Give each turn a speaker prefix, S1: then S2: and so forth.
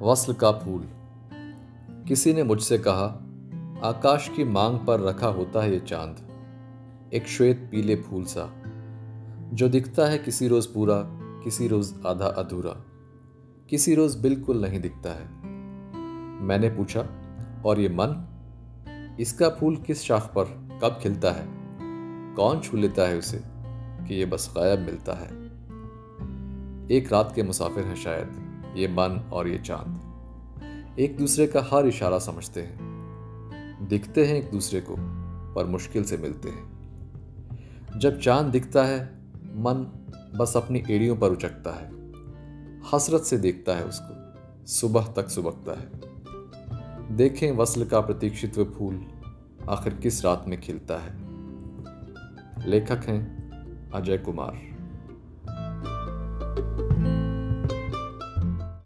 S1: वस्ल का फूल। किसी ने मुझसे कहा, आकाश की मांग पर रखा होता है ये चाँद। एक श्वेत पीले फूल सा, जो दिखता है किसी रोज पूरा, किसी रोज आधा अधूरा। किसी रोज बिल्कुल नहीं दिखता है। मैंने पूछा, और ये मन? इसका फूल किस शाख पर, कब खिलता है? कौन छू लेता है उसे, कि ये बस गायब मिलता है? एक रात के मुसाफिर हैं शायद। ये मन और ये चाँद। एक दूसरे का हर इशारा समझते हैं। दिखते हैं एक दूसरे को, पर मुश्किल से मिलते हैं। जब चाँद दिखता है, मन बस अपनी एड़ियों पर उचकता है। हसरत से देखता है उसको, सुबह तक सुबकता है। देखें वसल का प्रतीक्षित फूल, आखिर किस रात में खिलता है। लेखक हैं अजय कुमार।